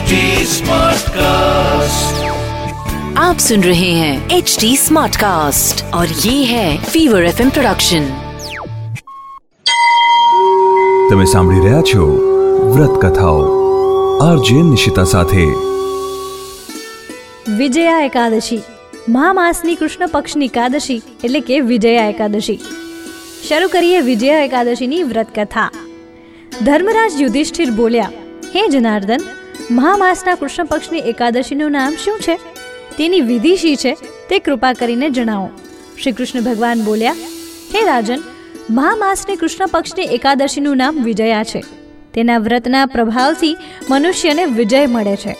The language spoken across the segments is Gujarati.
HD Smartcast. आप सुन रहे हैं एच डी स्मार्ट कास्ट और ये है फीवर एफ प्रोडक्शन તમે સાંભળી રહ્યા છો વ્રત કથાઓ આરજે નિશિતા સાથે વિજયા એકાદશી મહા માસની કૃષ્ણ પક્ષની એકાદશી એટલે કે વિજયા એકાદશી શરૂ કરીએ વિજયા એકાદશીની વ્રત કથા ધર્મરાજ યુધિષ્ઠિર બોલ્યા હે જનાર્દન મહામાસના કૃષ્ણ પક્ષની એકાદશીનું નામ શું છે? તેની વિધિ શી છે? તે કૃપા કરીને જણાવો. શ્રી કૃષ્ણ ભગવાન બોલ્યા, હે રાજન, મહામાસની કૃષ્ણ પક્ષની એકાદશીનું નામ વિજયા છે. તેના વ્રતના પ્રભાવથી મનુષ્યને વિજય મળે છે.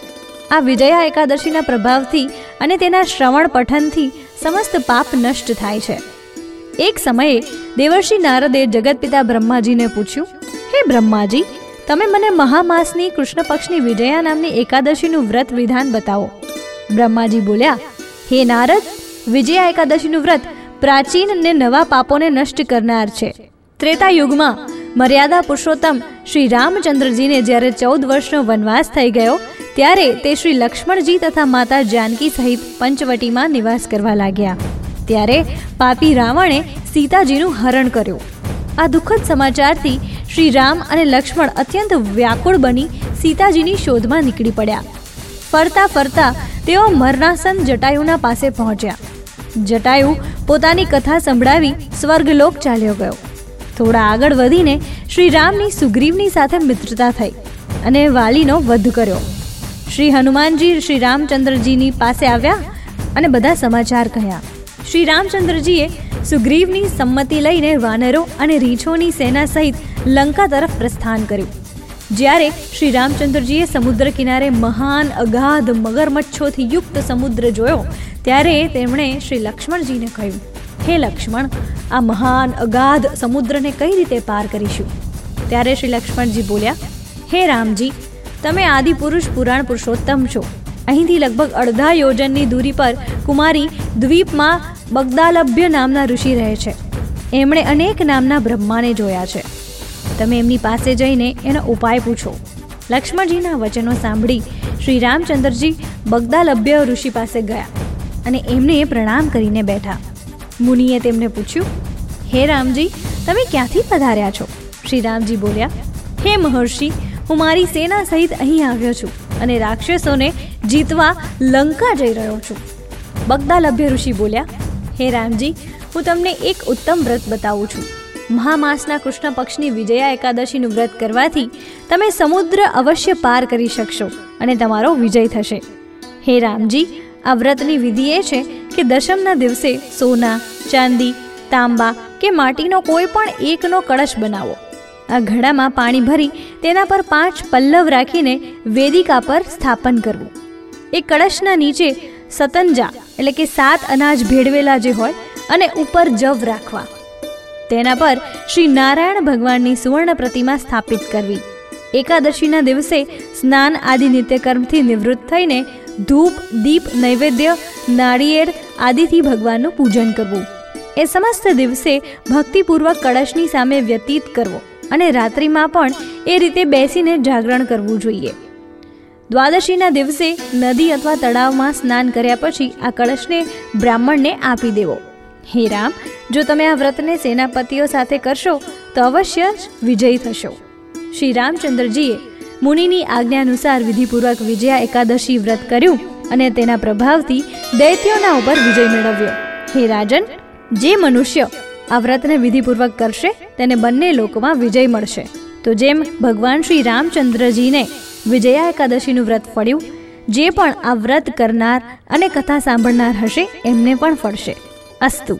આ વિજયા એકાદશીના પ્રભાવથી અને તેના શ્રવણ પઠનથી સમસ્ત પાપ નષ્ટ થાય છે. એક સમયે દેવર્ષિ નારદે જગતપિતા બ્રહ્માજીને પૂછ્યું, હે બ્રહ્માજી તમે મને મહામાસની કૃષ્ણ પક્ષની વિજયા નામની એકાદશીનું વ્રત વિધાન બતાવો. બ્રહ્માજી બોલ્યા, હે નારદ, વિજયા એકાદશીનું વ્રત પ્રાચીન અને નવા પાપોને નષ્ટ કરનાર છે. ત્રેતા યુગમાં મર્યાદા પુરુષોત્તમ શ્રી રામચંદ્રજીને જ્યારે ચૌદ વર્ષનો વનવાસ થઈ ગયો, ત્યારે તે શ્રી લક્ષ્મણજી તથા માતા જાનકી સહિત પંચવટીમાં નિવાસ કરવા લાગ્યા. ત્યારે પાપી રાવણે સીતાજીનું હરણ કર્યું. આ દુઃખદ સમાચારથી શ્રી રામ અને લક્ષ્મણ અત્યંત વ્યાકુળ બની સીતાજીની શોધમાં નીકળી પડ્યા. ફરતા ફરતા તેઓ મરણાસન જટાયુના પાસે પહોંચ્યા. જટાયુ પોતાની કથા સંભળાવી સ્વર્ગલોક ચાલ્યો ગયો. થોડા આગળ વધીને શ્રી રામની સુગ્રીવની સાથે મિત્રતા થઈ અને વાલીનો વધ કર્યો. શ્રી હનુમાનજી શ્રી રામચંદ્રજીની પાસે આવ્યા અને બધા સમાચાર કહ્યા. શ્રી રામચંદ્રજીએ સુગ્રીવની સંમતિ લઈને વાનરો અને રીંછોની સેના સહિત લંકા તરફ પ્રસ્થાન કર્યું. જ્યારે શ્રી રામચંદ્રજીએ સમુદ્ર કિનારે મહાન અગાધ મગરમચ્છોથી યુક્ત સમુદ્ર જોયો, ત્યારે તેમણે શ્રી લક્ષ્મણજીને કહ્યું, હે લક્ષ્મણ, આ મહાન અગાધ સમુદ્રને કઈ રીતે પાર કરીશું? ત્યારે શ્રી લક્ષ્મણજી બોલ્યા, હે રામજી, તમે આદિપુરુષ પુરાણ પુરુષોત્તમ છો. અહીંથી લગભગ અડધા યોજનની દૂરી પર કુમારી દ્વીપમાં બગદાલભ્ય નામના ઋષિ રહે છે. એમણે અનેક નામના બ્રહ્માને જોયા છે. તમે એમની પાસે જઈને એનો ઉપાય પૂછો. લક્ષ્મણજીના વચનો સાંભળી શ્રી રામચંદ્રજી બગદાલભ્ય ઋષિ પાસે ગયા અને એમને પ્રણામ કરીને બેઠા. મુનિએ તેમને પૂછ્યું, હે રામજી, તમે ક્યાંથી પધાર્યા છો? શ્રી રામજી બોલ્યા, હે મહર્ષિ, હું મારી સેના સહિત અહીં આવ્યો છું અને રાક્ષસોને જીતવા લંકા જઈ રહ્યો છું. બગદાલભ્ય ઋષિ બોલ્યા, હે રામજી, હું તમને એક ઉત્તમ વ્રત બતાવું છું. મહામાસના કૃષ્ણ પક્ષની વિજયા એકાદશીનું વ્રત કરવાથી તમે સમુદ્ર અવશ્ય પાર કરી શકશો અને તમારો વિજય થશે. હે રામજી, આ વ્રતની વિધિ એ છે કે દશમના દિવસે સોના, ચાંદી, તાંબા કે માટીનો કોઈ પણ એકનો કળશ બનાવો. આ ઘડામાં પાણી ભરી તેના પર પાંચ પલ્લવ રાખીને વેદિકા પર સ્થાપન કરવું. એ કળશના નીચે સતંજા એટલે કે સાત અનાજ ભેળવેલા જે હોય અને ઉપર જવ રાખવા. તેના પર શ્રી નારાયણ ભગવાનની સુવર્ણ પ્રતિમા સ્થાપિત કરવી. એકાદશીના દિવસે સ્નાન આદિ નિત્યકર્મથી નિવૃત્ત થઈને ધૂપ, દીપ, નૈવેદ્ય, નાળિયેર આદિથી ભગવાનનું પૂજન કરવું. એ સમસ્ત દિવસે ભક્તિપૂર્વક કળશની સામે વ્યતીત કરવો અને રાત્રિમાં પણ એ રીતે બેસીને જાગરણ કરવું જોઈએ. દ્વાદશીના દિવસે નદી અથવા તળાવમાં સ્નાન કર્યા પછી આ કળશને બ્રાહ્મણને આપી દેવો. હે રામ, જો તમે આ વ્રતને સેનાપતિઓ સાથે કરશો, તો અવશ્ય જ વિજયી થશો. શ્રી રામચંદ્રજીએ મુનિની આજ્ઞાનુસાર વિધિપૂર્વક વિજયા એકાદશી વ્રત કર્યું અને તેના પ્રભાવથી દૈત્યોના ઉપર વિજય મેળવ્યો. હે રાજન, જે મનુષ્ય આ વ્રતને વિધિપૂર્વક કરશે, તેને બંને લોકોમાં વિજય મળશે. તો જેમ ભગવાન શ્રી રામચંદ્રજીને વિજયા એકાદશીનું વ્રત ફળ્યું, જે પણ આ વ્રત કરનાર અને કથા સાંભળનાર હશે, એમને પણ ફળશે. અસ્તુ.